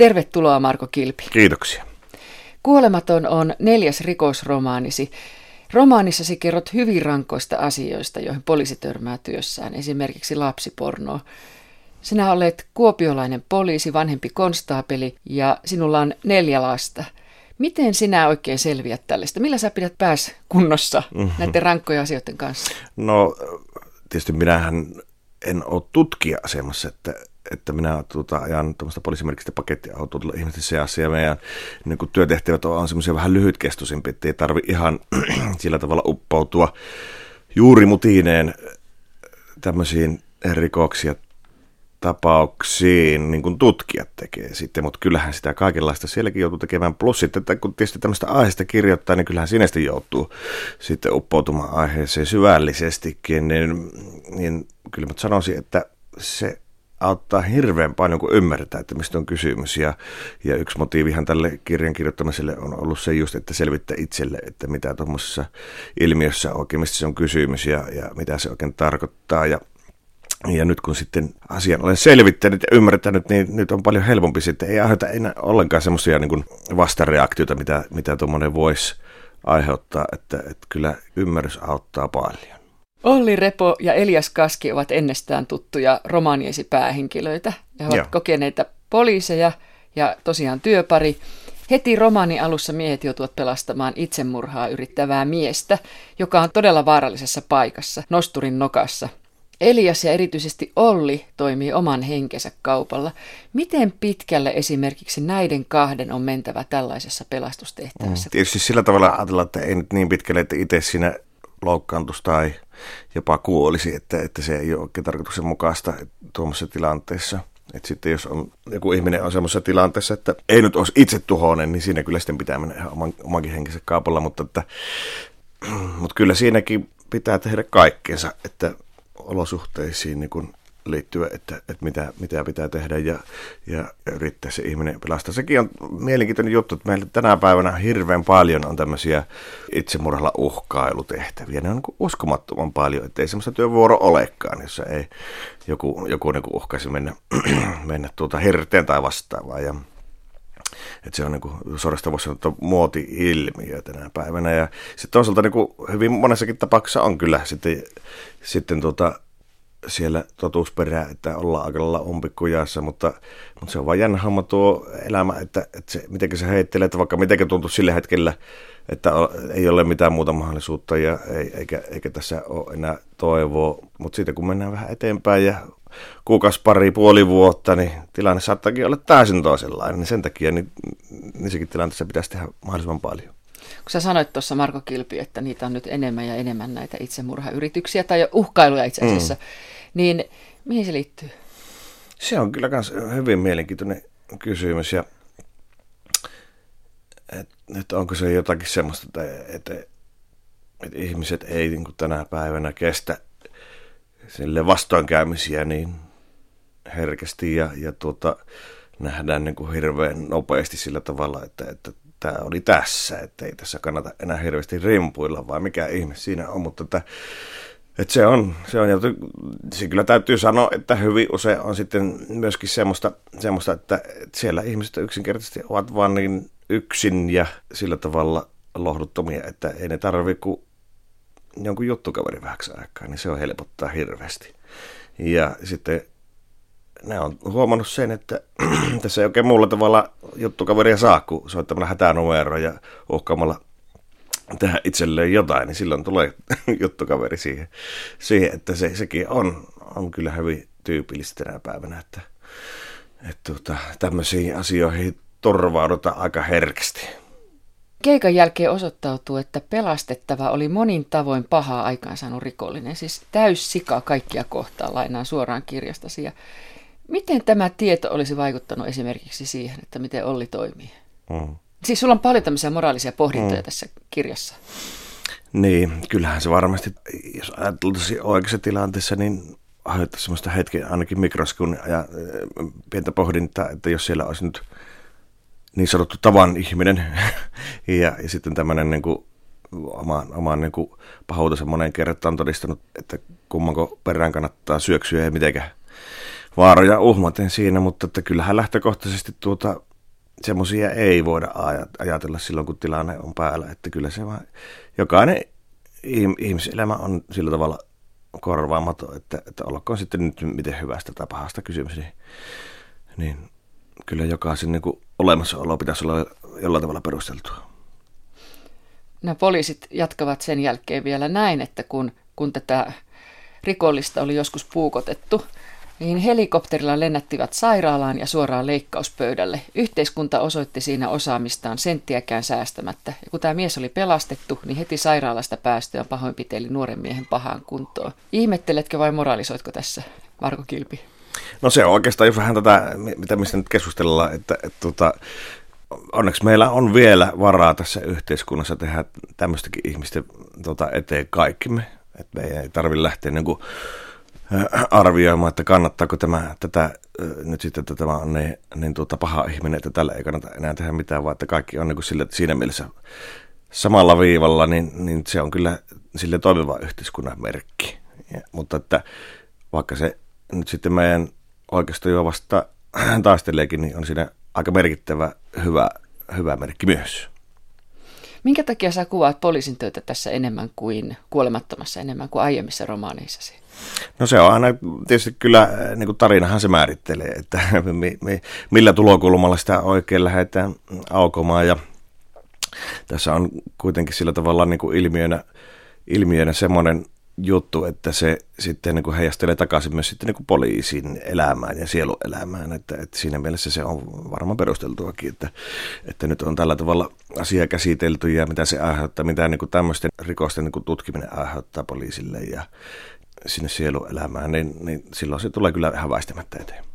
Tervetuloa Marko Kilpi. Kiitoksia. Kuolematon on neljäs rikosromaanisi. Romaanissasi kerrot hyvin rankoista asioista, joihin poliisi törmää työssään, esimerkiksi lapsipornoa. Sinä olet kuopiolainen poliisi, vanhempi konstaapeli ja sinulla on neljä lasta. Miten sinä oikein selviät tällaista? Millä sä pidät pääs kunnossa mm-hmm. näiden rankkojen asioiden kanssa? No tietysti minähän en ole tutkija-asemassa, että, että minä tuota, ajan tuommoista poliisimerkistä pakettiautoa tuolla ihmisten seassa ja meidän niin kuin työtehtävät on, on semmoisia vähän lyhytkestoisimpia, että ei tarvi ihan sillä tavalla uppoutua juuri mutineen tämmöisiin rikoksia tapauksiin niin kuin tutkijat tekee sitten, mutta kyllähän sitä kaikenlaista sielläkin joutuu tekemään. Plus sitten, että kun tietysti tämmöistä aiheesta kirjoittaa, niin kyllähän sinestä joutuu sitten uppoutumaan aiheeseen syvällisestikin, niin, niin kyllä mä sanoisin, että se auttaa hirveän paljon, kun ymmärtää, että mistä on kysymys. Ja, ja yksi motiivihan tälle kirjan kirjoittamiselle on ollut se just, että selvittää itselle, että mitä tuommoisessa ilmiössä oikein, mistä se on kysymys ja, ja mitä se oikein tarkoittaa. Ja ja nyt kun sitten asian olen selvittänyt ja ymmärtänyt, niin nyt on paljon helpompi sitten. Ei aiheuta enää ollenkaan semmoisia niin vastareaktioita, mitä, mitä tuommoinen voisi aiheuttaa, että, että kyllä ymmärrys auttaa paljon. Olli Repo ja Elias Kaski ovat ennestään tuttuja romaaniesi päähenkilöitä. ja ovat Joo. kokeneita poliiseja ja tosiaan työpari. Heti romaani alussa miehet joutuvat pelastamaan itsemurhaa yrittävää miestä, joka on todella vaarallisessa paikassa, nosturin nokassa, Elias ja erityisesti Olli toimii oman henkensä kaupalla. Miten pitkälle esimerkiksi näiden kahden on mentävä tällaisessa pelastustehtävässä? Mm, tietysti sillä tavalla ajatellaan, että ei nyt niin pitkälle, että itse siinä loukkaantuisi tai jopa kuolisi, että, että se ei ole oikein tarkoituksenmukaista tuommoisessa tilanteessa. Että sitten jos on, joku ihminen on semmoisessa tilanteessa, että ei nyt olisi itse tuhoinen, niin siinä kyllä sitten pitää mennä ihan oman, omankin henkensä kaupalla, mutta, että, mutta kyllä siinäkin pitää tehdä kaikkensa, että olosuhteisiin niin kuin liittyä, että, että mitä, mitä pitää tehdä ja, ja yrittää se ihminen pelastaa. Sekin on mielenkiintoinen juttu, että meillä tänä päivänä hirveän paljon on tämmöisiä itsemurhalla uhkailutehtäviä. Ne on niin uskomattoman paljon, että ei semmoista työvuoro olekaan, jossa ei joku, joku niin uhkaisi mennä, mennä tuota hirteen tai vastaavaa. Ja, että se on niin suorastaan voisi sanoa, muoti-ilmiö tänä päivänä. Ja sitten toisaalta niin hyvin monessakin tapauksessa on kyllä sitten, sitten tuota, siellä totuusperää, että ollaan aika lailla umpikujassa, mutta, mutta se on vaan jännä homma tuo elämä, että, että se, miten se heittelee, että vaikka miten tuntuu sillä hetkellä, että ei ole mitään muuta mahdollisuutta ja ei, eikä, eikä tässä ole enää toivoa, mutta sitten kun mennään vähän eteenpäin ja kuukausi pari, puoli vuotta, niin tilanne saattaakin olla täysin toisenlainen. Niin sen takia niin, sekin tilanteessa pitäisi tehdä mahdollisimman paljon. Kun sä sanoit tuossa Marko Kilpi, että niitä on nyt enemmän ja enemmän näitä itsemurhayrityksiä tai uhkailuja itse asiassa, mm. niin mihin se liittyy? Se on kyllä myös hyvin mielenkiintoinen kysymys ja että et onko se jotakin semmoista, että, että, että ihmiset ei niin tänä päivänä kestä sille vastoinkäymisiä niin herkästi ja, ja tuota, nähdään niin kuin hirveän nopeasti sillä tavalla, että, että tämä oli tässä, että ei tässä kannata enää hirveästi rimpuilla, vai mikä ihme siinä on, mutta että, että se on, se on, ja se kyllä täytyy sanoa, että hyvin usein on sitten myöskin semmoista, semmoista että siellä ihmiset yksinkertaisesti ovat vain niin yksin ja sillä tavalla lohduttomia, että ei ne tarvitse kuin jonkun juttukaveri vähäksi aikaa, niin se on helpottaa hirveästi. Ja sitten ne on huomannut sen, että tässä ei oikein muulla tavalla juttukaveria saa, kun soittamalla hätänumero ja uhkaamalla tehdä itselleen jotain, niin silloin tulee juttukaveri siihen, siihen että se, sekin on, on kyllä hyvin tyypillistä tänä päivänä, että, että tuota, tämmöisiin asioihin turvaudutaan aika herkästi. Keikan jälkeen osoittautuu, että pelastettava oli monin tavoin pahaa aikaansaanut rikollinen, siis täys sika kaikkia kohtaan, lainaan suoraan kirjastasi. Ja miten tämä tieto olisi vaikuttanut esimerkiksi siihen, että miten Olli toimii? Mm. Siis sulla on paljon tämmöisiä moraalisia pohdintoja mm. tässä kirjassa. Niin, kyllähän se varmasti, jos ajateltaisiin oikeassa tilanteessa, niin aiheuttaisi semmoista hetken ainakin mikroskun ja pientä pohdintaa, että jos siellä olisi nyt – niin sanottu tavan ihminen ja, ja sitten tämmöinen niin kuin, oman, oman niin kuin pahuutensa monen kertaan todistanut, että kummanko perään kannattaa syöksyä ja mitenkä vaaroja uhmaten siinä, mutta että kyllähän lähtökohtaisesti tuota, semmoisia ei voida ajatella silloin, kun tilanne on päällä. Että kyllä se vaan, jokainen ihmiselämä on sillä tavalla korvaamaton, että, että olkoon sitten nyt miten hyvästä tai pahasta kysymys, niin, niin kyllä jokaisen niin olemassaolo pitäisi olla jollain tavalla perusteltua. Nämä poliisit jatkavat sen jälkeen vielä näin, että kun, kun tätä rikollista oli joskus puukotettu, niin helikopterilla lennättivät sairaalaan ja suoraan leikkauspöydälle. Yhteiskunta osoitti siinä osaamistaan senttiäkään säästämättä. Ja kun tämä mies oli pelastettu, niin heti sairaalasta päästyä pahoinpiteli nuoren miehen pahaan kuntoon. Ihmetteletkö vai moralisoitko tässä, Marko Kilpi? No se on oikeastaan just vähän tätä, mitä mistä nyt keskustellaan, että, että, tota, onneksi meillä on vielä varaa tässä yhteiskunnassa tehdä tämmöistäkin ihmisten tota, eteen kaikkimme. Että me ei tarvitse lähteä niin kuin, arvioimaan, että kannattaako tämä, tätä, äh, nyt sitten, että tämä on niin, niin tuota, paha ihminen, että tällä ei kannata enää tehdä mitään, vaan että kaikki on niin kuin sille, siinä mielessä samalla viivalla, niin, niin se on kyllä sille toimiva yhteiskunnan merkki. Ja, mutta että vaikka se nyt sitten meidän oikeastaan vasta taisteleekin, niin on siinä aika merkittävä hyvä, hyvä merkki myös. Minkä takia sä kuvaat poliisin töitä tässä enemmän kuin kuolemattomassa, enemmän kuin aiemmissa romaaneissasi? No se on aina tietysti kyllä, niin kuin tarinahan se määrittelee, että mi, mi, millä tulokulmalla sitä oikein lähdetään aukomaan ja tässä on kuitenkin sillä tavalla niin kuin ilmiönä, ilmiönä semmoinen juttu, että se sitten niin kuin heijastelee takaisin myös sitten niin kuin poliisin elämään ja sieluelämään, että, että siinä mielessä se on varmaan perusteltuakin, että, että nyt on tällä tavalla asia käsitelty ja mitä se aiheuttaa, mitä niin kuin tämmöisten rikosten niin kuin tutkiminen aiheuttaa poliisille ja sinne sieluelämään, niin, niin silloin se tulee kyllä ihan väistämättä eteen.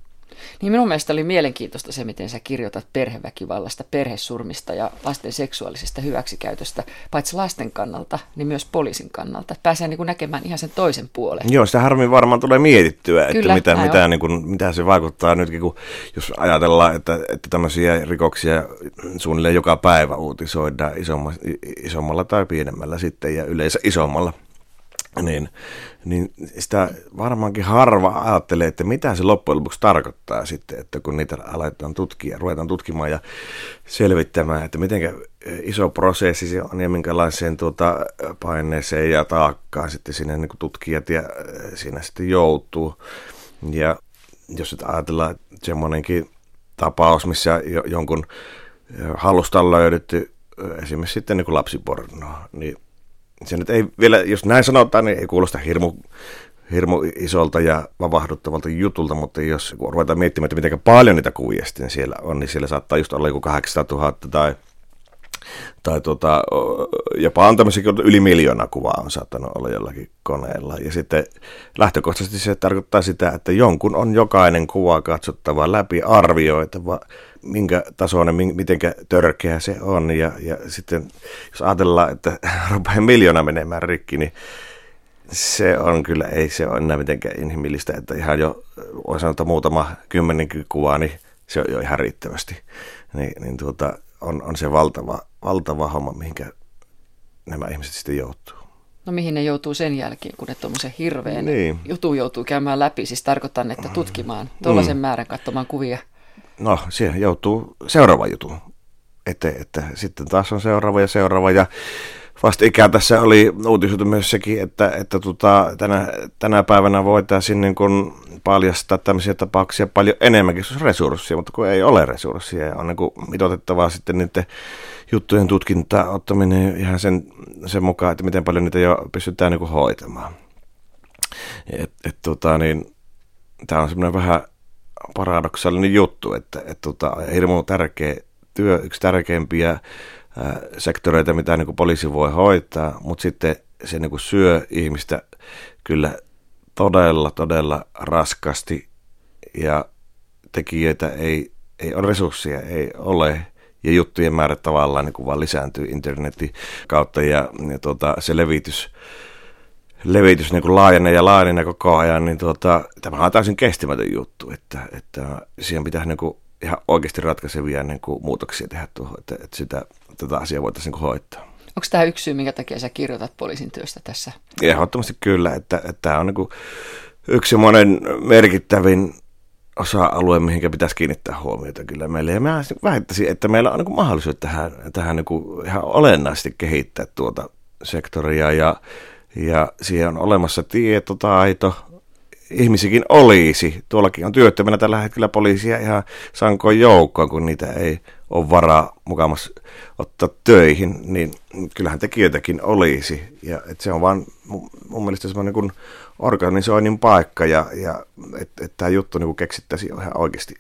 Niin minun mielestä oli mielenkiintoista se, miten sä kirjoitat perheväkivallasta, perhesurmista ja lasten seksuaalisesta hyväksikäytöstä, paitsi lasten kannalta, niin myös poliisin kannalta. Pääsee niin kuin näkemään ihan sen toisen puolen. Joo, sitä harmin varmaan tulee mietittyä, Kyllä, että mitä, mitä, niin kuin, mitä se vaikuttaa nytkin, kun jos ajatellaan, että, että tämmöisiä rikoksia suunnilleen joka päivä uutisoidaan isommalla, isommalla tai pienemmällä sitten ja yleensä isommalla niin, niin sitä varmaankin harva ajattelee, että mitä se loppujen lopuksi tarkoittaa sitten, että kun niitä aletaan tutkia, ruvetaan tutkimaan ja selvittämään, että miten iso prosessi se on ja minkälaiseen tuota paineeseen ja taakkaan sitten sinne niin tutkijat ja siinä sitten joutuu. Ja jos nyt ajatellaan semmoinenkin tapaus, missä jonkun halusta on löydetty esimerkiksi sitten niin kuin lapsipornoa, niin se nyt ei vielä, jos näin sanotaan, niin ei kuulosta hirmu, hirmu isolta ja vavahduttavalta jutulta, mutta jos ruvetaan miettimään, että miten paljon niitä kuvia sitten siellä on, niin siellä saattaa just olla joku 800 000 tai tai tuota, jopa on tämmöisiä yli miljoona kuvaa on saattanut olla jollakin koneella. Ja sitten lähtökohtaisesti se tarkoittaa sitä, että jonkun on jokainen kuva katsottava läpi, arvioitava, minkä tasoinen, miten törkeä se on. Ja, ja sitten jos ajatellaan, että rupeaa miljoona menemään rikki, niin se on kyllä, ei se ole enää mitenkään inhimillistä, että ihan jo, voi sanoa, että muutama kymmenenkin kuvaa, niin se on jo ihan riittävästi. Niin, niin tuota, on, on se valtava, valtava homma, mihinkä nämä ihmiset sitten joutuu. No mihin ne joutuu sen jälkeen, kun ne tuommoisen hirveän niin. jutun joutuu käymään läpi, siis tarkoitan, että tutkimaan tuollaisen mm. määrän katsomaan kuvia. No, siihen joutuu seuraava jutu. Että, että sitten taas on seuraava ja seuraava ja ikään tässä oli uutisoitu myös sekin, että, että tota, tänä, tänä päivänä voitaisiin niin kuin paljastaa tämmöisiä tapauksia paljon enemmänkin, jos resursseja, mutta kun ei ole resursseja ja on niin kuin sitten niiden juttujen tutkintaa ottaminen ihan sen, sen mukaan, että miten paljon niitä jo pystytään niin kuin hoitamaan. Et, et, tota, niin, tämä on semmoinen vähän paradoksaalinen juttu, että et, tota, hirmu tärkeä työ, yksi tärkeimpiä sektoreita, mitä niin kuin poliisi voi hoitaa, mutta sitten se niin kuin syö ihmistä kyllä todella, todella raskasti ja tekijöitä ei, ei ole resursseja, ei ole. Ja juttujen määrä tavallaan niin kuin vaan lisääntyy internetin kautta ja, ja tuota, se levitys, levitys niin laajenee ja laajenee koko ajan, niin tuota, tämä on täysin kestämätön juttu, että, että siihen pitää niin kuin ihan oikeasti ratkaisevia niin kuin muutoksia tehdä tuohon, että, että sitä, tätä asiaa voitaisiin niin hoitaa. Onko tämä yksi syy, minkä takia sä kirjoitat poliisin työstä tässä? Ehdottomasti kyllä, että, että tämä on niin kuin yksi monen merkittävin osa-alue, mihinkä pitäisi kiinnittää huomiota kyllä meille. Ja mä väittäisin, että meillä on niin mahdollisuus tähän, tähän niin ihan olennaisesti kehittää tuota sektoria ja, ja siihen on olemassa tietotaito, ihmisikin olisi. Tuollakin on työttömänä tällä hetkellä poliisia ihan sankoin joukkoon, kun niitä ei ole varaa mukamassa ottaa töihin, niin kyllähän tekijöitäkin olisi. Ja et se on vaan mun, mun mielestä semmoinen kuin organisoinnin paikka ja, ja että et tämä juttu niin keksittäisiin ihan oikeasti.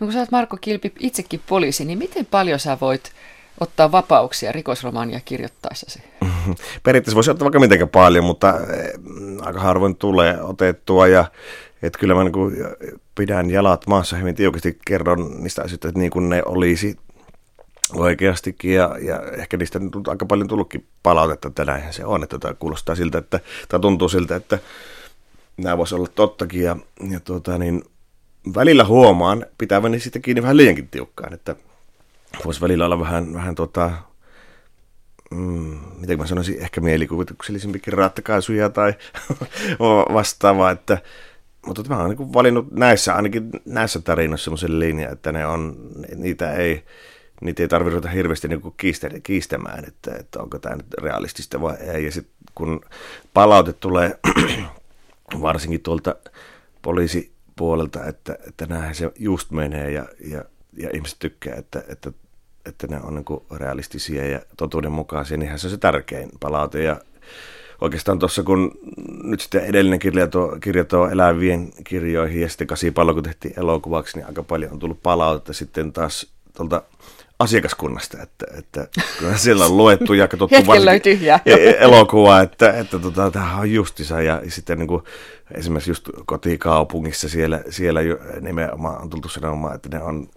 No kun sä oot Marko Kilpi itsekin poliisi, niin miten paljon sä voit ottaa vapauksia rikosromaania kirjoittaessasi? Periaatteessa voisi ottaa vaikka mitenkään paljon, mutta eh, aika harvoin tulee otettua ja että kyllä mä niin pidän jalat maassa hyvin tiukasti, kerron niistä asioista, että niin kuin ne olisi oikeastikin ja, ja ehkä niistä on aika paljon tullutkin palautetta, että näinhän se on, että tämä kuulostaa siltä, että tämä tuntuu siltä, että nämä voisi olla tottakin ja, ja tuota, niin, välillä huomaan pitäväni sitten kiinni vähän liiankin tiukkaan, että voisi välillä olla vähän, vähän tota, mm, miten mä sanoisin, ehkä mielikuvituksellisempikin ratkaisuja tai vastaavaa, että mutta mä oon niin valinnut näissä, ainakin näissä tarinoissa semmoisen linjan, että ne on, niitä ei, niitä ei tarvitse ruveta hirveästi niin kiistä, kiistämään, että, että onko tämä nyt realistista vai ei. Ja sitten kun palaute tulee varsinkin tuolta poliisipuolelta, että, että näinhän se just menee ja, ja, ja ihmiset tykkää, että, että, että ne on niin realistisia ja totuudenmukaisia, niin se on se tärkein palaute. Ja oikeastaan tuossa, kun nyt sitten edellinen kirja tuo, kirja tuo elävien kirjoihin ja sitten Kasipallo, kun tehtiin elokuvaksi, niin aika paljon on tullut palautetta sitten taas tuolta asiakaskunnasta, että, että kyllä siellä on luettu ja katsottu e- elokuva, että, että tota, tämähän on justisa ja sitten niin kuin, esimerkiksi just kotikaupungissa siellä, siellä jo nimenomaan on tultu sanomaan, että ne on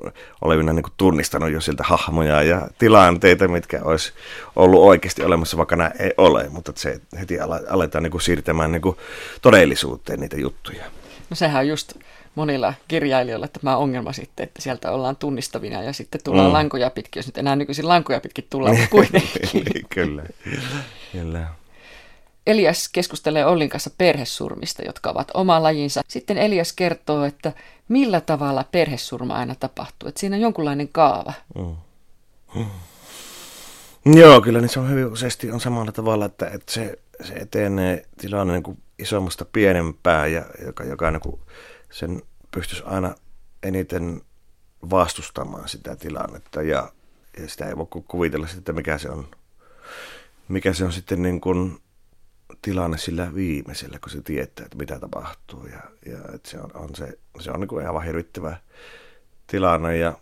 olevina niin kuin tunnistanut jo sieltä hahmoja ja tilanteita, mitkä olisi ollut oikeasti olemassa, vaikka nämä ei ole, mutta se heti aletaan niin kuin siirtämään niin kuin todellisuuteen niitä juttuja. No sehän on just monilla kirjailijoilla tämä ongelma sitten, että sieltä ollaan tunnistavina ja sitten tullaan mm. lankoja pitkin, jos nyt enää nykyisin lankoja pitkin tullaan, kuitenkin. kyllä, kyllä. Elias keskustelee Ollin kanssa perhesurmista, jotka ovat oma lajinsa. Sitten Elias kertoo, että millä tavalla perhesurma aina tapahtuu. Että siinä on jonkunlainen kaava. Mm. Mm. Joo, kyllä niin se on hyvin useasti on samalla tavalla, että, että se, se etenee tilanne niin kuin isommasta pienempää, ja joka, joka niin kuin sen pystyisi aina eniten vastustamaan sitä tilannetta ja, ja sitä ei voi kuvitella sitten, mikä se on, mikä se on sitten niin kuin tilanne sillä viimeisellä, kun se tietää, että mitä tapahtuu ja, ja että se on, on, se, se on niin kuin aivan hirvittävä tilanne ja,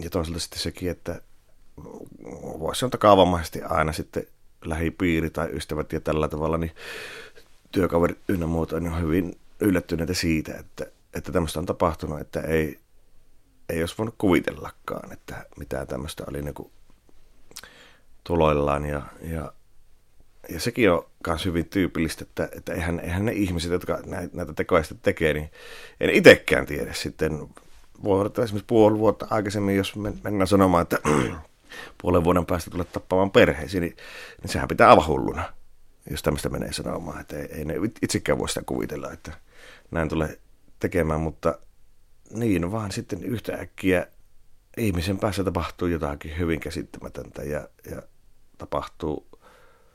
ja toisaalta sitten sekin, että voisi sanoa kaavamaisesti aina sitten lähipiiri tai ystävät ja tällä tavalla, niin työkaverit ynnä muuta niin on hyvin yllättyneitä siitä, että, että tämmöistä on tapahtunut, että ei, ei olisi voinut kuvitellakaan, että mitään tämmöistä oli niin kuin tuloillaan. Ja, ja, ja sekin on myös hyvin tyypillistä, että, että eihän, eihän ne ihmiset, jotka näitä, tekoja sitten tekee, niin en itsekään tiedä sitten. Voi odottaa esimerkiksi puoli vuotta aikaisemmin, jos mennään sanomaan, että puolen vuoden päästä tulee tappamaan perheisiin, niin, niin sehän pitää aivan hulluna jos tämmöistä menee sanomaan. Että ei, ei ne itsekään voi sitä kuvitella, että näin tulee tekemään, mutta niin vaan sitten yhtäkkiä ihmisen päässä tapahtuu jotakin hyvin käsittämätöntä ja, ja tapahtuu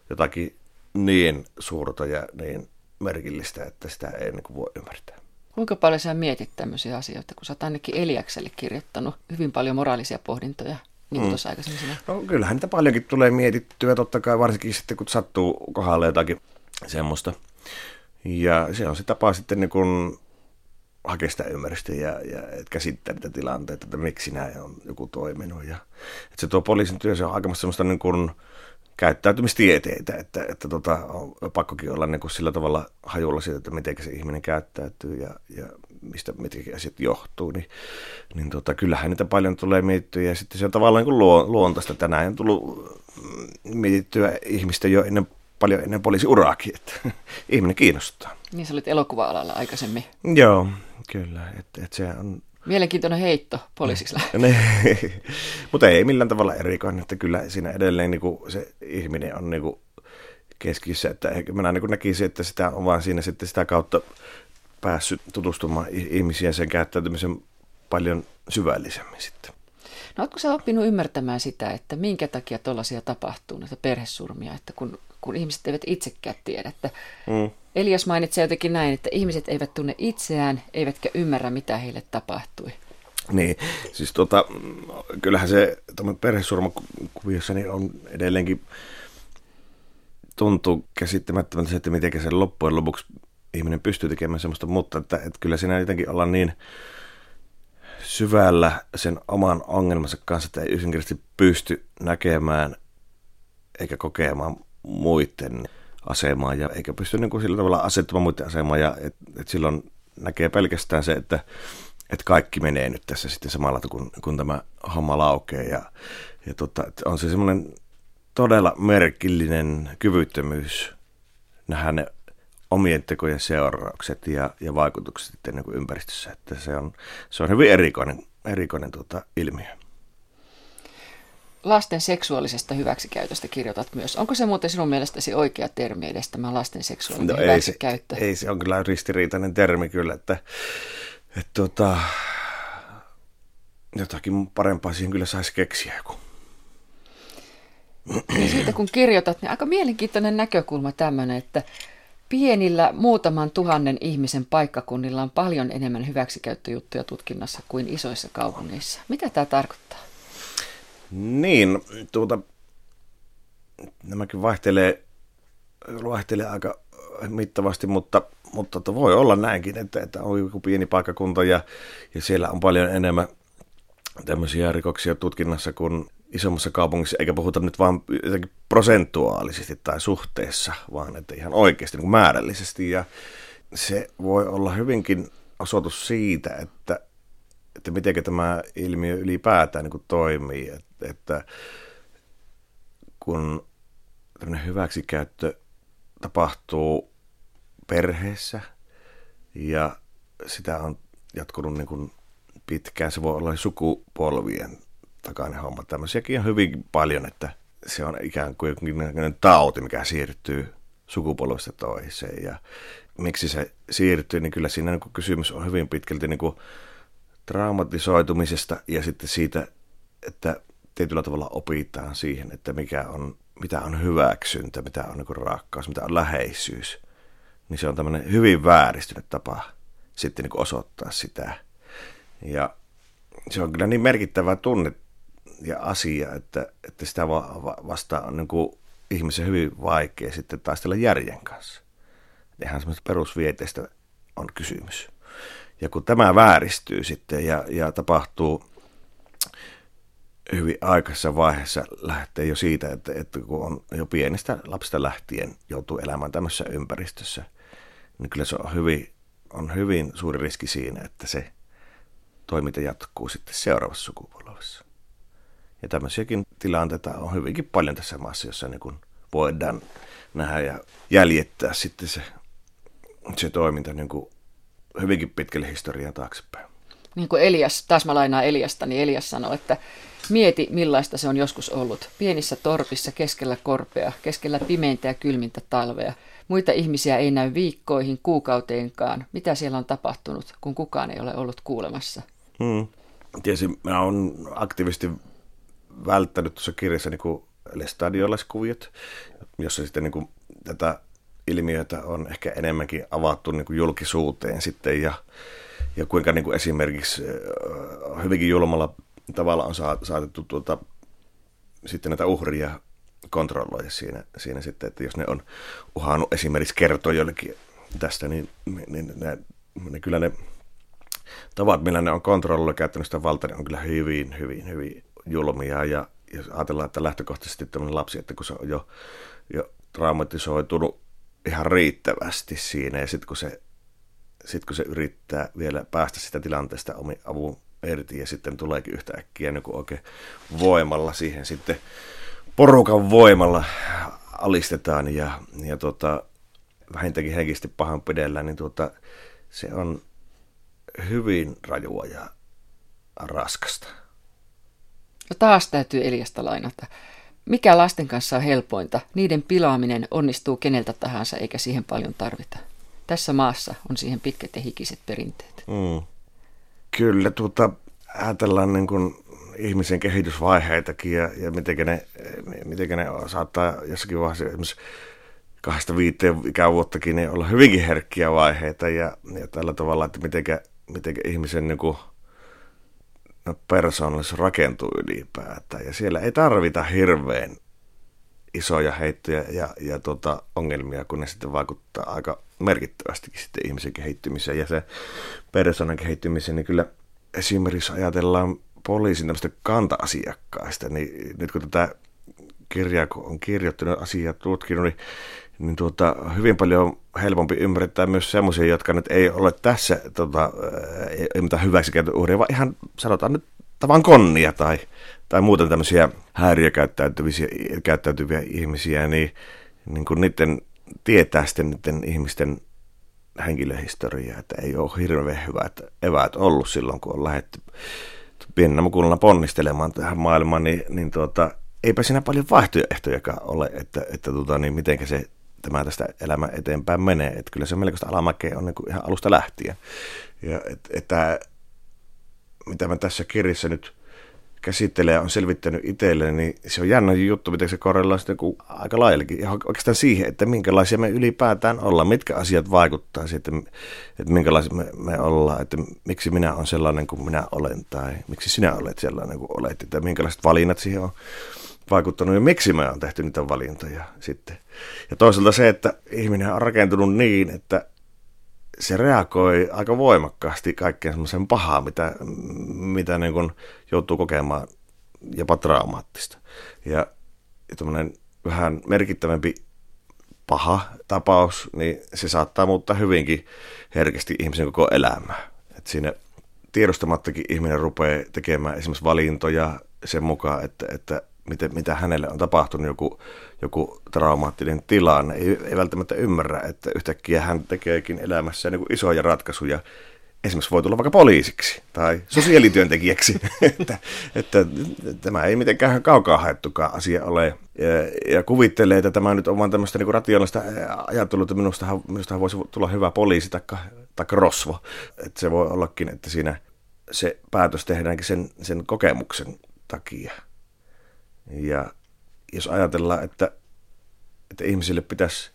jotakin niin suurta ja niin merkillistä, että sitä ei niin voi ymmärtää. Kuinka paljon sä mietit tämmöisiä asioita, kun sä oot ainakin Eliakselle kirjoittanut hyvin paljon moraalisia pohdintoja? Niin kuin mm. tuossa aikaisemmin sanoin. No kyllähän niitä paljonkin tulee mietittyä, totta kai varsinkin sitten kun sattuu kohdalle jotakin semmoista. Ja se on se tapa sitten niin kuin hakea sitä ymmärrystä ja, ja käsittää niitä tilanteita, että miksi näin on joku toiminut. Ja, että se tuo poliisin työ, se on aika semmoista niin kuin, käyttäytymistieteitä, että, että tota, on pakkokin olla niin kuin sillä tavalla hajulla siitä, että miten se ihminen käyttäytyy ja, ja mistä mitkä asiat johtuu, niin, niin tota, kyllähän niitä paljon tulee mietittyä ja sitten se on tavallaan niin kuin luontaista. Tänään on tullut mm, mietittyä ihmistä jo ennen, paljon ennen poliisiuraakin, että ihminen kiinnostaa. Niin sä olit elokuva-alalla aikaisemmin. Joo, kyllä. Että, että se on Mielenkiintoinen heitto poliisiksi. Mutta ei millään tavalla erikoinen, että kyllä siinä edelleen niin kuin se ihminen on niin kuin keskiössä, että minä niin näkisin, että sitä on vaan siinä sitten sitä kautta päässyt tutustumaan ihmisiä sen käyttäytymisen paljon syvällisemmin sitten. No oletko sä oppinut ymmärtämään sitä, että minkä takia tuollaisia tapahtuu, näitä perhesurmia, että kun, kun ihmiset eivät itsekään tiedä, että mm. Elias mainitsee jotenkin näin, että ihmiset eivät tunne itseään, eivätkä ymmärrä, mitä heille tapahtui. Niin, siis tota, kyllähän se perhesurmakuviossa niin on edelleenkin tuntuu käsittämättömältä se, että miten se loppujen lopuksi ihminen pystyy tekemään semmoista, mutta että, että kyllä siinä jotenkin ollaan niin syvällä sen oman ongelmansa kanssa, että ei yksinkertaisesti pysty näkemään eikä kokemaan muiden asemaa ja eikä pysty niin kuin sillä tavalla asettumaan muiden asemaa. Ja et, et silloin näkee pelkästään se, että et kaikki menee nyt tässä sitten samalla, kun, kun tämä homma laukee. Ja, ja tota, on se semmoinen todella merkillinen kyvyttömyys nähdä ne omien tekojen seuraukset ja, ja vaikutukset sitten niin kuin ympäristössä. Että se, on, se on hyvin erikoinen, erikoinen tuota, ilmiö. Lasten seksuaalisesta hyväksikäytöstä kirjoitat myös. Onko se muuten sinun mielestäsi oikea termi edes tämä lasten seksuaalinen no, hyväksikäyttö? Ei se, ei se on kyllä ristiriitainen termi kyllä, että, että tuota, jotakin parempaa siihen kyllä saisi keksiä joku. Ja siitä kun kirjoitat, niin aika mielenkiintoinen näkökulma tämmöinen, että Pienillä muutaman tuhannen ihmisen paikkakunnilla on paljon enemmän hyväksikäyttöjuttuja tutkinnassa kuin isoissa kaupungeissa. Mitä tämä tarkoittaa? Niin, tuota, nämäkin vaihtelee, vaihtelee aika mittavasti, mutta, mutta voi olla näinkin, että, että on joku pieni paikkakunta ja, ja siellä on paljon enemmän tämmöisiä rikoksia tutkinnassa kuin isommassa kaupungissa, eikä puhuta nyt vaan prosentuaalisesti tai suhteessa, vaan että ihan oikeasti niin kuin määrällisesti. Ja se voi olla hyvinkin osoitus siitä, että, että miten tämä ilmiö ylipäätään niin kuin toimii. Että, että kun tämmöinen hyväksikäyttö tapahtuu perheessä ja sitä on jatkunut niin kuin pitkään, se voi olla sukupolvien takainen homma. Tämmöisiäkin on hyvin paljon, että se on ikään kuin jonkinlainen tauti, mikä siirtyy sukupolvesta toiseen. Ja miksi se siirtyy, niin kyllä siinä niin kysymys on hyvin pitkälti niin kuin traumatisoitumisesta ja sitten siitä, että tietyllä tavalla opitaan siihen, että mikä on, mitä on hyväksyntä, mitä on niin rakkaus, mitä on läheisyys. Niin se on tämmöinen hyvin vääristynyt tapa sitten niin osoittaa sitä. Ja se on kyllä niin merkittävä tunne ja asia, että, että sitä vastaan on niin kuin ihmisen hyvin vaikea sitten taistella järjen kanssa. Ihan semmoista perusvieteistä on kysymys. Ja kun tämä vääristyy sitten ja, ja tapahtuu hyvin aikaisessa vaiheessa lähtee jo siitä, että, että kun on jo pienestä lapsesta lähtien joutuu elämään tämmöisessä ympäristössä, niin kyllä se on hyvin, on hyvin suuri riski siinä, että se toiminta jatkuu sitten seuraavassa sukupolvessa. Ja tämmöisiäkin tilanteita on hyvinkin paljon tässä maassa, jossa niin kuin voidaan nähdä ja jäljittää sitten se, se toiminta niin kuin hyvinkin pitkälle historian taaksepäin. Niin kuin Elias, taas mä lainaan Eliasta, niin Elias sanoi, että mieti millaista se on joskus ollut. Pienissä torpissa keskellä korpea, keskellä pimeintä ja kylmintä talvea. Muita ihmisiä ei näy viikkoihin, kuukauteenkaan. Mitä siellä on tapahtunut, kun kukaan ei ole ollut kuulemassa? Hmm. Tietysti mä oon aktiivisesti välttänyt tuossa kirjassa niin lestadiolaiskuviot, jossa sitten niin kuin tätä ilmiötä on ehkä enemmänkin avattu niin kuin julkisuuteen sitten ja, ja kuinka niin kuin esimerkiksi äh, hyvinkin julmalla tavalla on saatettu tuota, sitten näitä uhria kontrolloida siinä, siinä sitten, että jos ne on uhannut esimerkiksi kertoa jollekin tästä, niin, niin ne, ne kyllä ne tavat, millä ne on kontrolloilla käyttänyt sitä valtaa, niin on kyllä hyvin, hyvin, hyvin julmia ja jos ajatellaan, että lähtökohtaisesti tämmöinen lapsi, että kun se on jo, jo traumatisoitunut ihan riittävästi siinä ja sitten kun se sitten kun se yrittää vielä päästä sitä tilanteesta omi avun irti ja sitten tuleekin yhtäkkiä niin oikein voimalla siihen sitten porukan voimalla alistetaan ja, ja tota, vähintäänkin henkisesti pahan pidellään, niin tuota, se on hyvin rajua ja raskasta. No taas täytyy Eliasta lainata. Mikä lasten kanssa on helpointa? Niiden pilaaminen onnistuu keneltä tahansa eikä siihen paljon tarvita. tässä maassa on siihen pitkät ja hikiset perinteet. Mm. Kyllä, tuota, ajatellaan niin kuin ihmisen kehitysvaiheitakin ja, ja miten ne, ne saattaa jossakin vaiheessa esimerkiksi kahdesta viiteen ikävuottakin niin olla hyvinkin herkkiä vaiheita ja, ja tällä tavalla, että miten miten ihmisen niin kuin, persoonallisuus rakentuu ylipäätään. Ja siellä ei tarvita hirveän isoja heittoja ja, ja tota, ongelmia, kun ne sitten vaikuttaa aika merkittävästikin sitten ihmisen kehittymiseen ja se persoonan kehittymiseen, niin kyllä esimerkiksi ajatellaan poliisin tämmöistä kanta-asiakkaista, niin nyt kun tätä kirjaa kun on kirjoittanut asiaa tutkinut, niin, niin tuota, hyvin paljon helpompi ymmärtää myös semmoisia, jotka nyt ei ole tässä tota, ei, mitään hyväksikäytön uhria, vaan ihan sanotaan nyt tavan konnia tai, tai muuten tämmöisiä häiriökäyttäytyviä ihmisiä, niin, niin kun niiden tietää sitten niiden ihmisten henkilöhistoriaa, että ei ole hirveän hyvät eväät ollut silloin, kun on lähdetty pienenä mukunalla ponnistelemaan tähän maailmaan, niin, niin tuota, eipä siinä paljon vaihtoehtojakaan ole, että, että tuota, niin miten se tämä tästä elämä eteenpäin menee. Että kyllä se melkoista alamäkeä on niin kuin ihan alusta lähtien. Ja että, että mitä mä tässä kirjassa nyt käsittelee ja on selvittänyt itselle, niin se on jännä juttu, miten se korrelaa sitten aika laajallakin. Ja oikeastaan siihen, että minkälaisia me ylipäätään ollaan, mitkä asiat vaikuttaa siihen, että, että minkälaisia me, me ollaan, että miksi minä olen sellainen kuin minä olen, tai miksi sinä olet sellainen kuin olet, että minkälaiset valinnat siihen on vaikuttanut ja miksi me on tehty niitä valintoja sitten. Ja toisaalta se, että ihminen on rakentunut niin, että se reagoi aika voimakkaasti kaikkeen semmoisen pahaa, mitä, mitä niin kuin joutuu kokemaan jopa traumaattista. Ja, ja vähän merkittävämpi paha tapaus, niin se saattaa muuttaa hyvinkin herkästi ihmisen koko elämää. Et siinä tiedostamattakin ihminen rupeaa tekemään esimerkiksi valintoja sen mukaan, että, että miten, mitä hänelle on tapahtunut, joku, joku traumaattinen tilanne. Ei, ei välttämättä ymmärrä, että yhtäkkiä hän tekeekin elämässä niin isoja ratkaisuja. Esimerkiksi voi tulla vaikka poliisiksi tai sosiaalityöntekijäksi, että, että tämä ei mitenkään kaukaa haettukaan asia ole. Ja, ja kuvittelee, että tämä nyt on vain tämmöistä niin rationaalista ajattelua, että minustahan, minustahan voisi tulla hyvä poliisi tai, tai rosvo. Että se voi ollakin, että siinä se päätös tehdäänkin sen, sen kokemuksen takia. Ja jos ajatellaan, että, että ihmisille pitäisi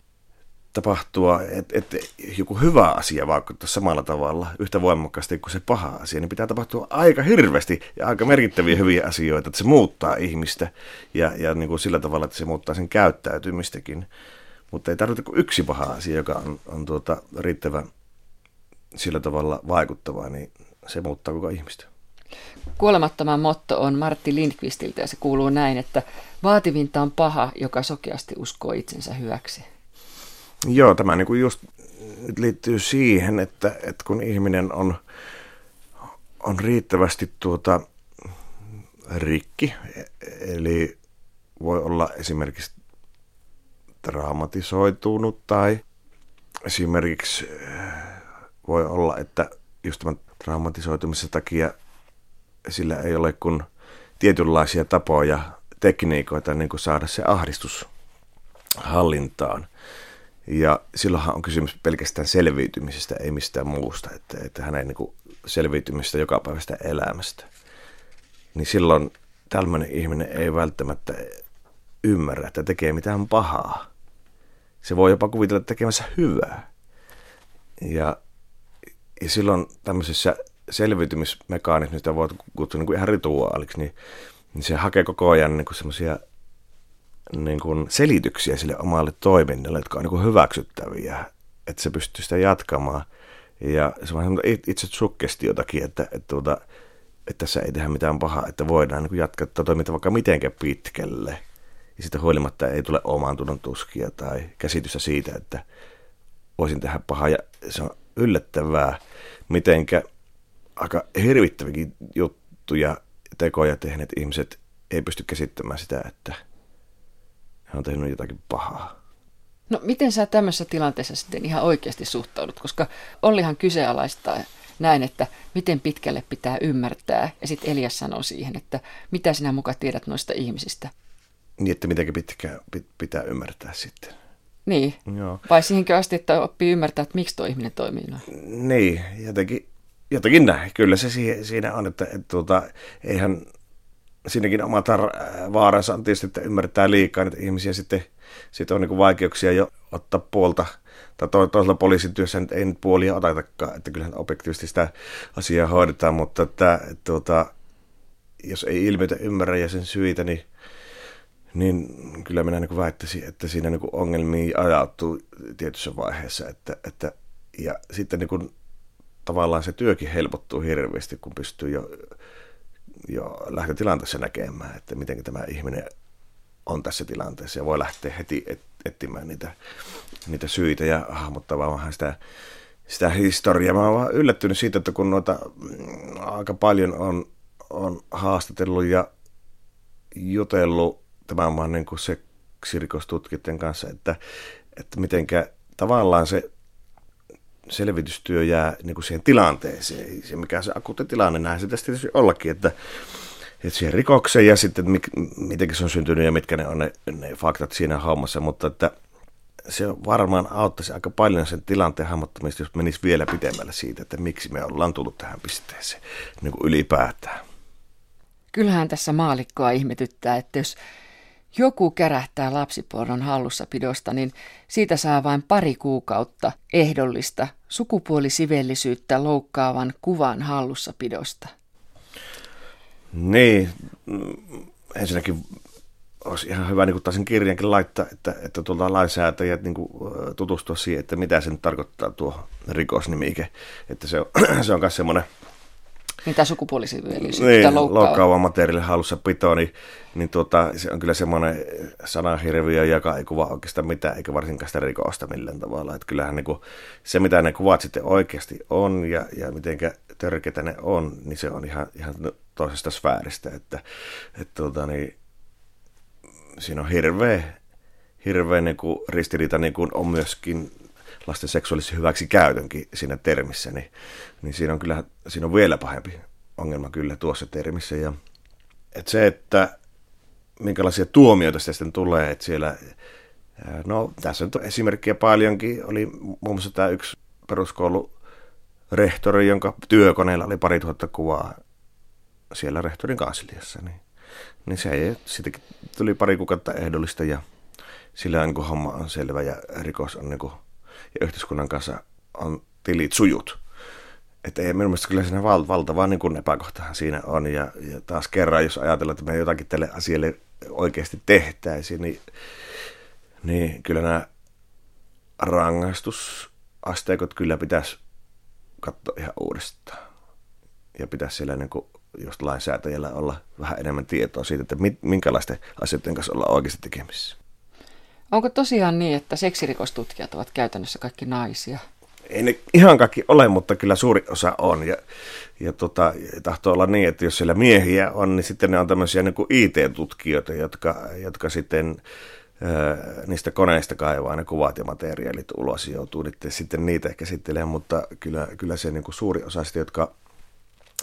tapahtua, että, että joku hyvä asia vaikuttaa samalla tavalla yhtä voimakkaasti kuin se paha asia, niin pitää tapahtua aika hirveästi ja aika merkittäviä hyviä asioita, että se muuttaa ihmistä ja, ja niin kuin sillä tavalla, että se muuttaa sen käyttäytymistäkin. Mutta ei tarvitse kuin yksi paha asia, joka on, on tuota, riittävän sillä tavalla vaikuttavaa, niin se muuttaa koko ihmistä. Kuolemattoman motto on Martti Lindqvistiltä ja se kuuluu näin, että vaativinta on paha, joka sokeasti uskoo itsensä hyväksi. Joo, tämä niin kuin just liittyy siihen, että, että kun ihminen on, on riittävästi tuota rikki, eli voi olla esimerkiksi traumatisoitunut tai esimerkiksi voi olla, että just tämän traumatisoitumisen takia sillä ei ole kuin tietynlaisia tapoja, tekniikoita niin kuin saada se ahdistus hallintaan. Ja silloinhan on kysymys pelkästään selviytymisestä, ei mistään muusta, että, että hänen niin selviytymistä joka päivästä elämästä. Niin silloin tällainen ihminen ei välttämättä ymmärrä, että tekee mitään pahaa. Se voi jopa kuvitella tekemässä hyvää. Ja, ja silloin tämmöisessä selviytymismekanismista voi kutsua niin kuin ihan rituaaliksi, niin, niin se hakee koko ajan niin semmoisia niin kuin selityksiä sille omalle toiminnalle, jotka on niin kuin hyväksyttäviä, että se pystyy sitä jatkamaan. Ja se on itse sukkestiotakin, että, että, että, tuota, että tässä ei tehdä mitään pahaa, että voidaan niin kuin jatkaa toimintaa vaikka mitenkä pitkälle. Ja sitten huolimatta ei tule omaan tunnon tuskia tai käsitystä siitä, että voisin tehdä pahaa. Ja se on yllättävää, mitenkä aika hirvittäviäkin juttuja, tekoja tehneet ihmiset ei pysty käsittämään sitä, että hän on tehnyt jotakin pahaa. No miten sä tämmöisessä tilanteessa sitten ihan oikeasti suhtaudut, koska Ollihan kyseenalaistaa näin, että miten pitkälle pitää ymmärtää, ja sitten Elias sanoo siihen, että mitä sinä muka tiedät noista ihmisistä. Niin, että miten pitkä pitää ymmärtää sitten. Niin, Joo. vai siihenkö asti, että oppii ymmärtää, että miksi tuo ihminen toimii noin? Niin, jotenkin, jotenkin näin. Kyllä se siinä on, että, että tuota, eihän siinäkin oma tar- vaaransa on tietysti, että ymmärtää liikaa niitä ihmisiä. Sitten, sitten on niin vaikeuksia jo ottaa puolta, tai to, toisella poliisin työssä nyt ei nyt puolia otetakaan, että kyllähän objektiivisesti sitä asiaa hoidetaan, mutta että, tuota, jos ei ilmiötä ymmärrä ja sen syitä, niin, niin kyllä minä niin väittäisin, että siinä niin ongelmiin ajautuu tietyssä vaiheessa, että, että ja sitten niin tavallaan se työkin helpottuu hirveästi, kun pystyy jo jo lähtötilanteessa näkemään, että miten tämä ihminen on tässä tilanteessa ja voi lähteä heti et, etsimään niitä, niitä syitä ja hahmottamaan vähän sitä, sitä historiaa. Mä oon vaan yllättynyt siitä, että kun noita mm, aika paljon on, on haastatellut ja jutellut tämän maan niin seksirikostutkijoiden kanssa, että, että mitenkä tavallaan se selvitystyö jää niin kuin siihen tilanteeseen. Se, mikä se akuutti tilanne, näin se tästä tietysti ollakin, että, että siihen rikokseen ja sitten, että miten se on syntynyt ja mitkä ne on ne, ne faktat siinä hommassa, mutta että se varmaan auttaisi aika paljon sen tilanteen hahmottamista, jos menisi vielä pitemmälle siitä, että miksi me ollaan tullut tähän pisteeseen niin kuin ylipäätään. Kyllähän tässä maalikkoa ihmetyttää, että jos joku kärähtää lapsipornon hallussapidosta, niin siitä saa vain pari kuukautta ehdollista sukupuolisivellisyyttä loukkaavan kuvan hallussapidosta. Niin, ensinnäkin olisi ihan hyvä niin sen kirjankin laittaa, että, että tuolta lainsäätäjät niin kuin, tutustua siihen, että mitä se nyt tarkoittaa tuo rikosnimike. Että se on, se on myös semmoinen mitä sukupuolisivellisyyttä niin, loukkaava. loukkaava materiaali halussa pito, niin, niin tuota, se on kyllä semmoinen sanahirviö, joka ei kuvaa oikeastaan mitään, eikä varsinkaan sitä rikosta millään tavalla. Että kyllähän niin kuin, se, mitä ne kuvat sitten oikeasti on ja, ja miten törkeitä ne on, niin se on ihan, ihan toisesta sfääristä. Että, että tuota, niin, siinä on hirveä, hirveä niin kuin ristiriita niin kuin on myöskin lasten seksuaalisen hyväksi käytönkin siinä termissä, niin, niin siinä on kyllä siinä on vielä pahempi ongelma kyllä tuossa termissä. Ja, että se, että minkälaisia tuomioita sitten tulee, että siellä, no tässä on esimerkkiä paljonkin, oli muun muassa tämä yksi peruskoulu rehtori, jonka työkoneella oli pari tuhatta kuvaa siellä rehtorin kansliassa, niin, niin se ei, sittenkin tuli pari kuukautta ehdollista ja sillä niin homma on selvä ja rikos on niin kuin ja yhteiskunnan kanssa on tilit sujut. Että ei minun mielestä kyllä siinä val- valtava niin epäkohtahan siinä on. Ja, ja taas kerran, jos ajatellaan, että me jotakin tälle asialle oikeasti tehtäisiin, niin, niin kyllä nämä rangaistusasteikot kyllä pitäisi katsoa ihan uudestaan. Ja pitäisi siellä niin kuin just lainsäätäjällä olla vähän enemmän tietoa siitä, että minkälaisten asioiden kanssa ollaan oikeasti tekemisissä. Onko tosiaan niin, että seksirikostutkijat ovat käytännössä kaikki naisia? Ei ne ihan kaikki ole, mutta kyllä suuri osa on. Ja, ja tota, tahtoo olla niin, että jos siellä miehiä on, niin sitten ne on tämmöisiä niin kuin IT-tutkijoita, jotka, jotka sitten niistä koneista kaivaa ne kuvat ja materiaalit ulos ja joutuu sitten niitä ehkä käsittelemään, mutta kyllä, kyllä se niin kuin suuri osa sitä, jotka,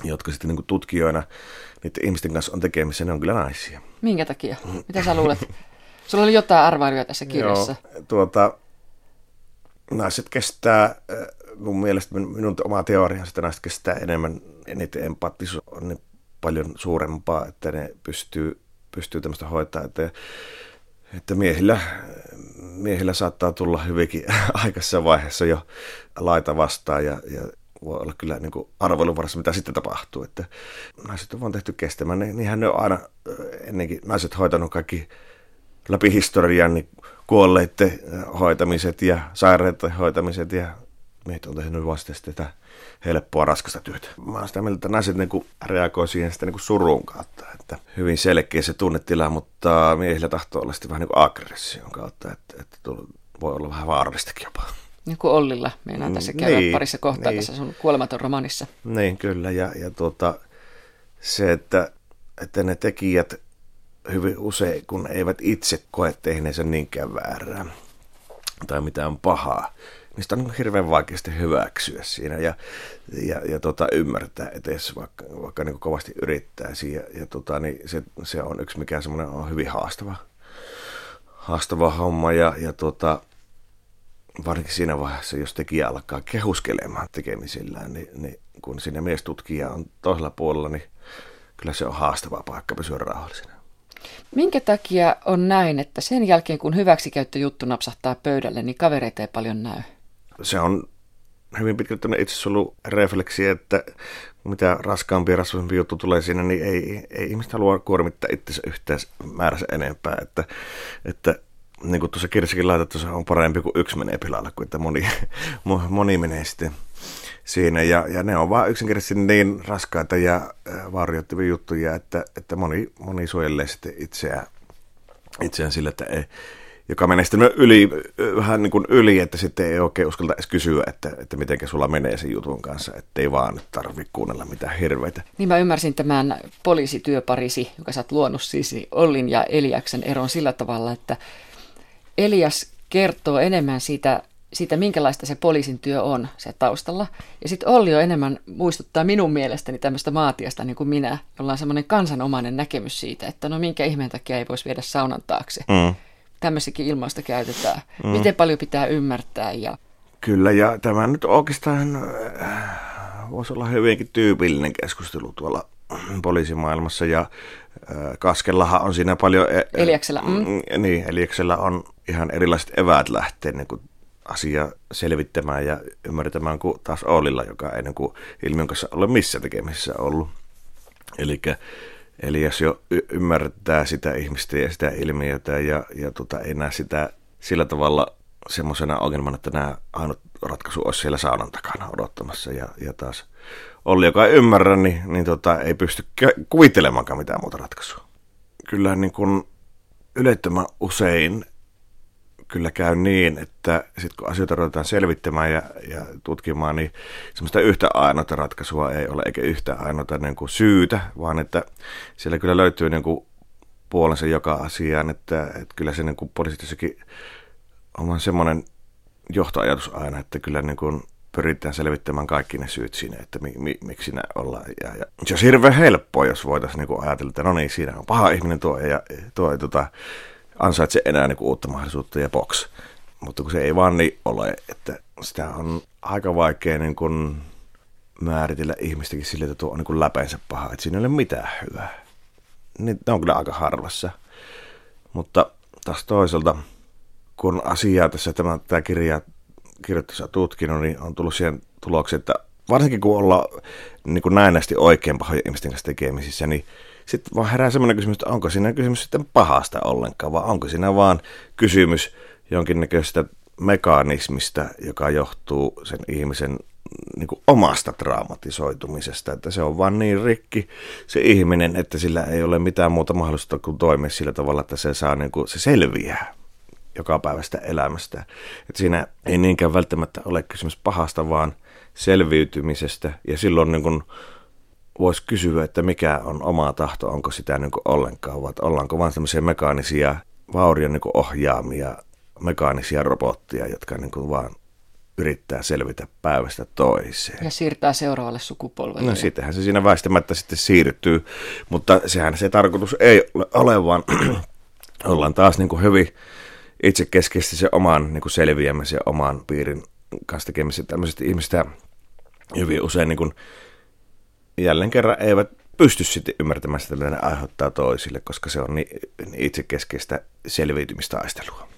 jotka sitten niin kuin tutkijoina niiden ihmisten kanssa on tekemissä, ne on kyllä naisia. Minkä takia? Mitä sä luulet? Sulla oli jotain arvailuja tässä kirjassa. Joo, tuota, naiset kestää, mun mielestä minun oma teorian että naiset kestää enemmän, niiden empaattisuus on niin paljon suurempaa, että ne pystyy, pystyy tämmöistä hoitaa, että, että miehillä, miehillä saattaa tulla hyvinkin aikaisessa vaiheessa jo laita vastaan ja, ja voi olla kyllä niin arvoilun varassa, mitä sitten tapahtuu. Että naiset on tehty kestämään. Niinhän ne on aina ennenkin naiset hoitanut kaikki läpi historian niin kuolleiden hoitamiset ja sairaiden hoitamiset ja meitä on tehnyt vasta tätä helppoa, raskasta työtä. Mä oon sitä mieltä, että naiset niin reagoi siihen sitä niin surun kautta. Että hyvin selkeä se tunnetila, mutta miehillä tahtoo olla sitten vähän niin kuin aggression kautta, että, että voi olla vähän vaarallistakin jopa. Niin kuin Ollilla, meinaan tässä käydä niin, parissa kohtaa niin. tässä sun kuolematon romanissa. Niin, kyllä. Ja, ja tuota, se, että, että ne tekijät hyvin usein, kun eivät itse koe tehneensä niinkään väärää tai mitään pahaa, niin sitä on hirveän vaikeasti hyväksyä siinä ja, ja, ja tota, ymmärtää edes, vaikka, vaikka niin kovasti yrittäisi. Ja, ja tota, niin se, se, on yksi, mikä semmoinen on hyvin haastava, haastava homma. Ja, ja tota, varsinkin siinä vaiheessa, jos tekijä alkaa kehuskelemaan tekemisillään, niin, niin kun siinä miestutkija on toisella puolella, niin kyllä se on haastava paikka pysyä rauhallisena. Minkä takia on näin, että sen jälkeen kun hyväksikäyttöjuttu napsahtaa pöydälle, niin kavereita ei paljon näy? Se on hyvin pitkälti itse ollut refleksi, että mitä raskaampi ja rasvaisempi juttu tulee siinä, niin ei, ei ihmistä halua kuormittaa itsensä yhtään määränsä enempää. Että, että niin kuin tuossa kirjassakin laitettu, se on parempi kuin yksi menee pilalle, kuin että moni, moni menee sitten siinä. Ja, ja ne on vaan yksinkertaisesti niin raskaita ja vaurioittavia juttuja, että, että moni, moni suojelee sitten itseään, itseään sillä, että ei, joka menee sitten yli, vähän niin kuin yli, että sitten ei oikein uskalta edes kysyä, että, että miten sulla menee sen jutun kanssa, ettei vaan tarvitse kuunnella mitään hirveitä. Niin mä ymmärsin tämän poliisityöparisi, joka sä oot luonut siis Ollin ja Eliaksen eron sillä tavalla, että Elias kertoo enemmän siitä, siitä, minkälaista se poliisin työ on se taustalla. Ja sitten Olli on enemmän muistuttaa minun mielestäni tämmöistä maatiasta niin kuin minä, jolla on semmoinen kansanomainen näkemys siitä, että no minkä ihmeen takia ei voisi viedä saunan taakse. Mm tämmöisikin ilmausta käytetään. Mm. Miten paljon pitää ymmärtää. Ja... Kyllä, ja tämä nyt oikeastaan äh, voisi olla hyvinkin tyypillinen keskustelu tuolla poliisimaailmassa, ja äh, Kaskellahan on siinä paljon... E- Eliaksella. Mm. mm. Niin, Eliaksella on ihan erilaiset eväät lähteä niin kuin asia selvittämään ja ymmärtämään kuin taas Ollilla, joka ei niin kuin ilmiön kanssa ole missä tekemisissä ollut. Eli Eli jos jo y- ymmärtää sitä ihmistä ja sitä ilmiötä ja, ja tota, ei näe sitä sillä tavalla semmoisena ongelmana, että nämä ainut ratkaisu olisi siellä saunan takana odottamassa. Ja, ja taas Olli, joka ei ymmärrä, niin, niin tota, ei pysty kuvittelemaankaan mitään muuta ratkaisua. Kyllä niin kuin ylettömän usein kyllä käy niin, että sitten kun asioita ruvetaan selvittämään ja, ja tutkimaan, niin semmoista yhtä ainoata ratkaisua ei ole, eikä yhtä ainoata niin kuin syytä, vaan että siellä kyllä löytyy niin kuin puolensa joka asiaan, että, että kyllä se niin kuin poliisityössäkin on semmoinen johtoajatus aina, että kyllä niin kuin pyritään selvittämään kaikki ne syyt siinä, että mi, mi, miksi ne ollaan. Ja, ja se olisi hirveän helppoa, jos voitaisiin niin ajatella, että no niin, siinä on paha ihminen tuo ja tuo, tuota, ansaitse enää niin kuin uutta mahdollisuutta ja box. Mutta kun se ei vaan niin ole, että sitä on aika vaikea niin kuin määritellä ihmistäkin sille, että tuo on niin kuin läpeensä paha, että siinä ei ole mitään hyvää. Niin ne on kyllä aika harvassa. Mutta taas toisaalta, kun asiaa tässä tämä, tämä kirja kirjoittaessa tutkinut, niin on tullut siihen tulokseen, että varsinkin kun ollaan niin kuin näennäisesti oikein pahoja ihmisten kanssa tekemisissä, niin sitten vaan herää semmoinen kysymys, että onko siinä kysymys sitten pahasta ollenkaan, vai onko siinä vaan kysymys jonkinnäköisestä mekanismista, joka johtuu sen ihmisen niin kuin omasta traumatisoitumisesta, että se on vaan niin rikki se ihminen, että sillä ei ole mitään muuta mahdollisuutta kuin toimia sillä tavalla, että se saa niin kuin, se selviää joka päivästä elämästä. Että siinä ei niinkään välttämättä ole kysymys pahasta, vaan selviytymisestä ja silloin niin kuin voisi kysyä, että mikä on oma tahto, onko sitä niin kuin ollenkaan, vai ollaanko vain tämmöisiä mekaanisia vaurion niin kuin ohjaamia mekaanisia robotteja, jotka niin kuin vaan yrittää selvitä päivästä toiseen. Ja siirtää seuraavalle sukupolvelle. No sittenhän se siinä väistämättä sitten siirtyy, mutta sehän se tarkoitus ei ole, vaan ollaan taas niin kuin hyvin itsekeskeisesti se oman niin kuin selviämisen oman piirin kanssa tekemisen. Tämmöiset ihmiset hyvin usein niin kuin jälleen kerran eivät pysty sitten ymmärtämään sitä, mitä ne aiheuttaa toisille, koska se on niin, niin itsekeskeistä selviytymistaistelua.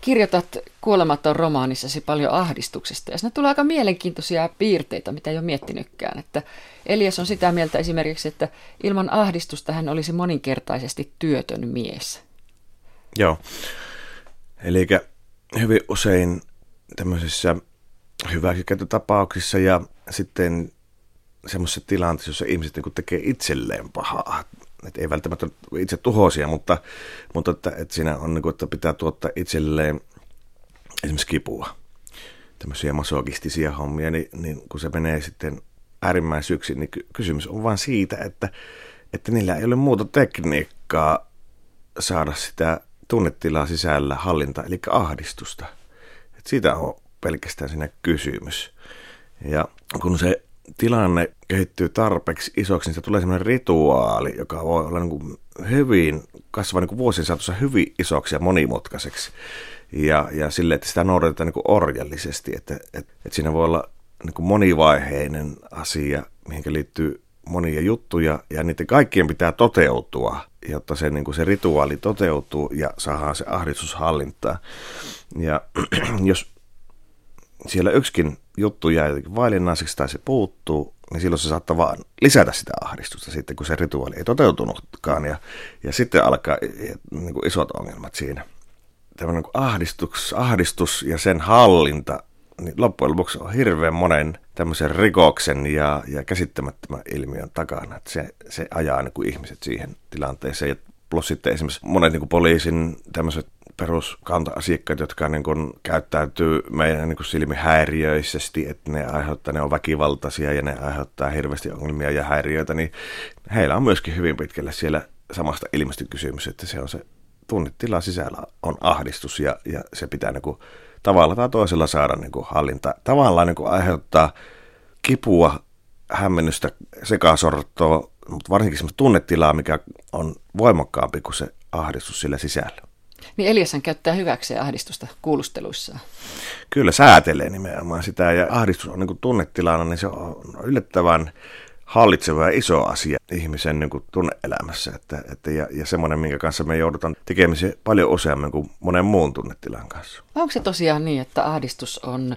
Kirjoitat kuolematon romaanissasi paljon ahdistuksesta ja siinä tulee aika mielenkiintoisia piirteitä, mitä ei ole miettinytkään. Että Elias on sitä mieltä esimerkiksi, että ilman ahdistusta hän olisi moninkertaisesti työtön mies. Joo, eli hyvin usein tämmöisissä hyväksikäyttötapauksissa ja sitten semmoisessa tilanteessa, jossa ihmiset niin tekee itselleen pahaa. Et ei välttämättä itse tuhoisia, mutta, mutta että, että siinä on, niin kuin, että pitää tuottaa itselleen esimerkiksi kipua. Tämmöisiä masokistisia hommia, niin, niin kun se menee sitten äärimmäisyksi, niin kysymys on vain siitä, että, että niillä ei ole muuta tekniikkaa saada sitä tunnetilaa sisällä hallinta, eli ahdistusta. Et siitä on pelkästään siinä kysymys. Ja kun se tilanne kehittyy tarpeeksi isoksi, niin se tulee sellainen rituaali, joka voi olla niin kuin hyvin, kasvaa niin kuin vuosien saatossa hyvin isoksi ja monimutkaiseksi. ja, ja sille, että sitä noudatetaan niin kuin orjallisesti, että, että, että siinä voi olla niin kuin monivaiheinen asia, mihin liittyy monia juttuja ja niiden kaikkien pitää toteutua, jotta se, niin kuin se rituaali toteutuu ja saadaan se ahdistushallintaa. Ja jos siellä yksikin juttu jää jotenkin vailinnaiseksi tai se puuttuu, niin silloin se saattaa vaan lisätä sitä ahdistusta sitten, kun se rituaali ei toteutunutkaan. Ja, ja sitten alkaa niin kuin isot ongelmat siinä. Tällainen niin ahdistus, ahdistus ja sen hallinta niin loppujen lopuksi on hirveän monen tämmöisen rikoksen ja, ja käsittämättömän ilmiön takana. Että se, se ajaa niin kuin ihmiset siihen tilanteeseen. Ja plus sitten esimerkiksi monet niin kuin poliisin tämmöiset peruskanta-asiakkaat, jotka niin kuin käyttäytyy meidän niin kuin silmihäiriöisesti, että ne aiheuttaa, ne on väkivaltaisia ja ne aiheuttaa hirveästi ongelmia ja häiriöitä, niin heillä on myöskin hyvin pitkälle siellä samasta ilmeisesti kysymys, että se on se tunnetila sisällä on ahdistus ja, ja se pitää niin kuin tavalla tai toisella saada niin kuin hallinta. Tavallaan niin kuin aiheuttaa kipua, hämmennystä, sekasortoa, mutta varsinkin semmoista tunnetilaa, mikä on voimakkaampi kuin se ahdistus sillä sisällä. Niin Eliassan käyttää hyväkseen ahdistusta kuulusteluissaan. Kyllä, säätelee nimenomaan sitä ja ahdistus on niin tunnetilana, niin se on yllättävän hallitseva ja iso asia ihmisen niin kuin tunneelämässä. Että, että ja, ja semmoinen, minkä kanssa me joudutaan tekemisiin paljon useammin kuin monen muun tunnetilan kanssa. Onko se tosiaan niin, että ahdistus on,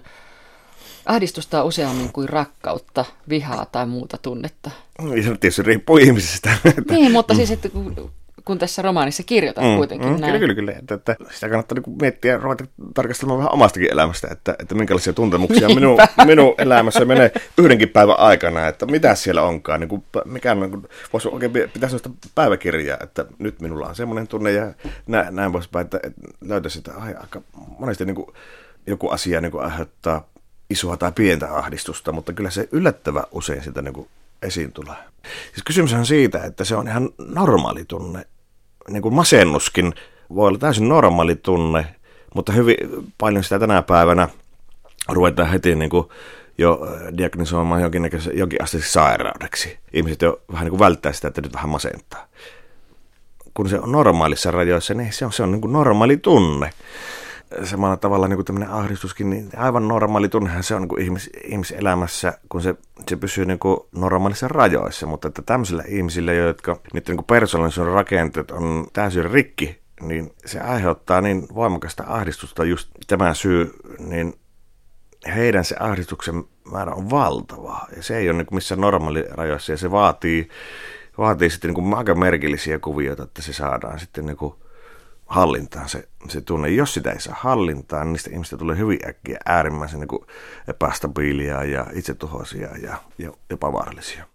ahdistusta on useammin kuin rakkautta, vihaa tai muuta tunnetta? Niin, se tietysti riippuu ihmisestä. Niin, mutta siis että kun tässä romaanissa kirjoitat mm, kuitenkin mm, näin. Kyllä, kyllä, kyllä. Että, että sitä kannattaa niin miettiä ja ruveta tarkastelemaan vähän omastakin elämästä, että, että minkälaisia tuntemuksia minun, minun elämässä menee yhdenkin päivän aikana, että mitä siellä onkaan. Niin kuin, mikä on, niin voisi oikein pitää sellaista päiväkirjaa, että nyt minulla on semmoinen tunne ja näin, näin voisi että, että löytäisi sitä ai, aika monesti niin kuin, joku asia niin kuin aiheuttaa isoa tai pientä ahdistusta, mutta kyllä se yllättävä usein sitä niin kuin esiin tulee. Siis kysymys on siitä, että se on ihan normaali tunne. Niin kuin masennuskin voi olla täysin normaali tunne, mutta hyvin paljon sitä tänä päivänä ruvetaan heti niin kuin jo diagnosoimaan jonkin, jonkin asteiseksi sairaudeksi. Ihmiset jo vähän niin kuin välttää sitä, että nyt vähän masentaa. Kun se on normaalissa rajoissa, niin se on, se on niin kuin normaali tunne samalla tavalla niin kuin tämmöinen ahdistuskin, niin aivan normaali tunnehan se on niin kuin ihmis, ihmiselämässä, kun se, se pysyy niin kuin normaalissa rajoissa, mutta että tämmöisillä ihmisillä, jotka niiden niin persoonallisuuden rakenteet on täysin rikki, niin se aiheuttaa niin voimakasta ahdistusta just tämä syy, niin heidän se ahdistuksen määrä on valtava. Ja se ei ole niin missään normaalirajoissa ja se vaatii, vaatii sitten niin kuin aika merkillisiä kuvioita, että se saadaan sitten niin kuin hallintaan se, se tunne. Jos sitä ei saa hallintaan, niin niistä ihmistä tulee hyvin äkkiä äärimmäisen niin epästabiilia ja itsetuhoisia ja, ja jopa vaarallisia.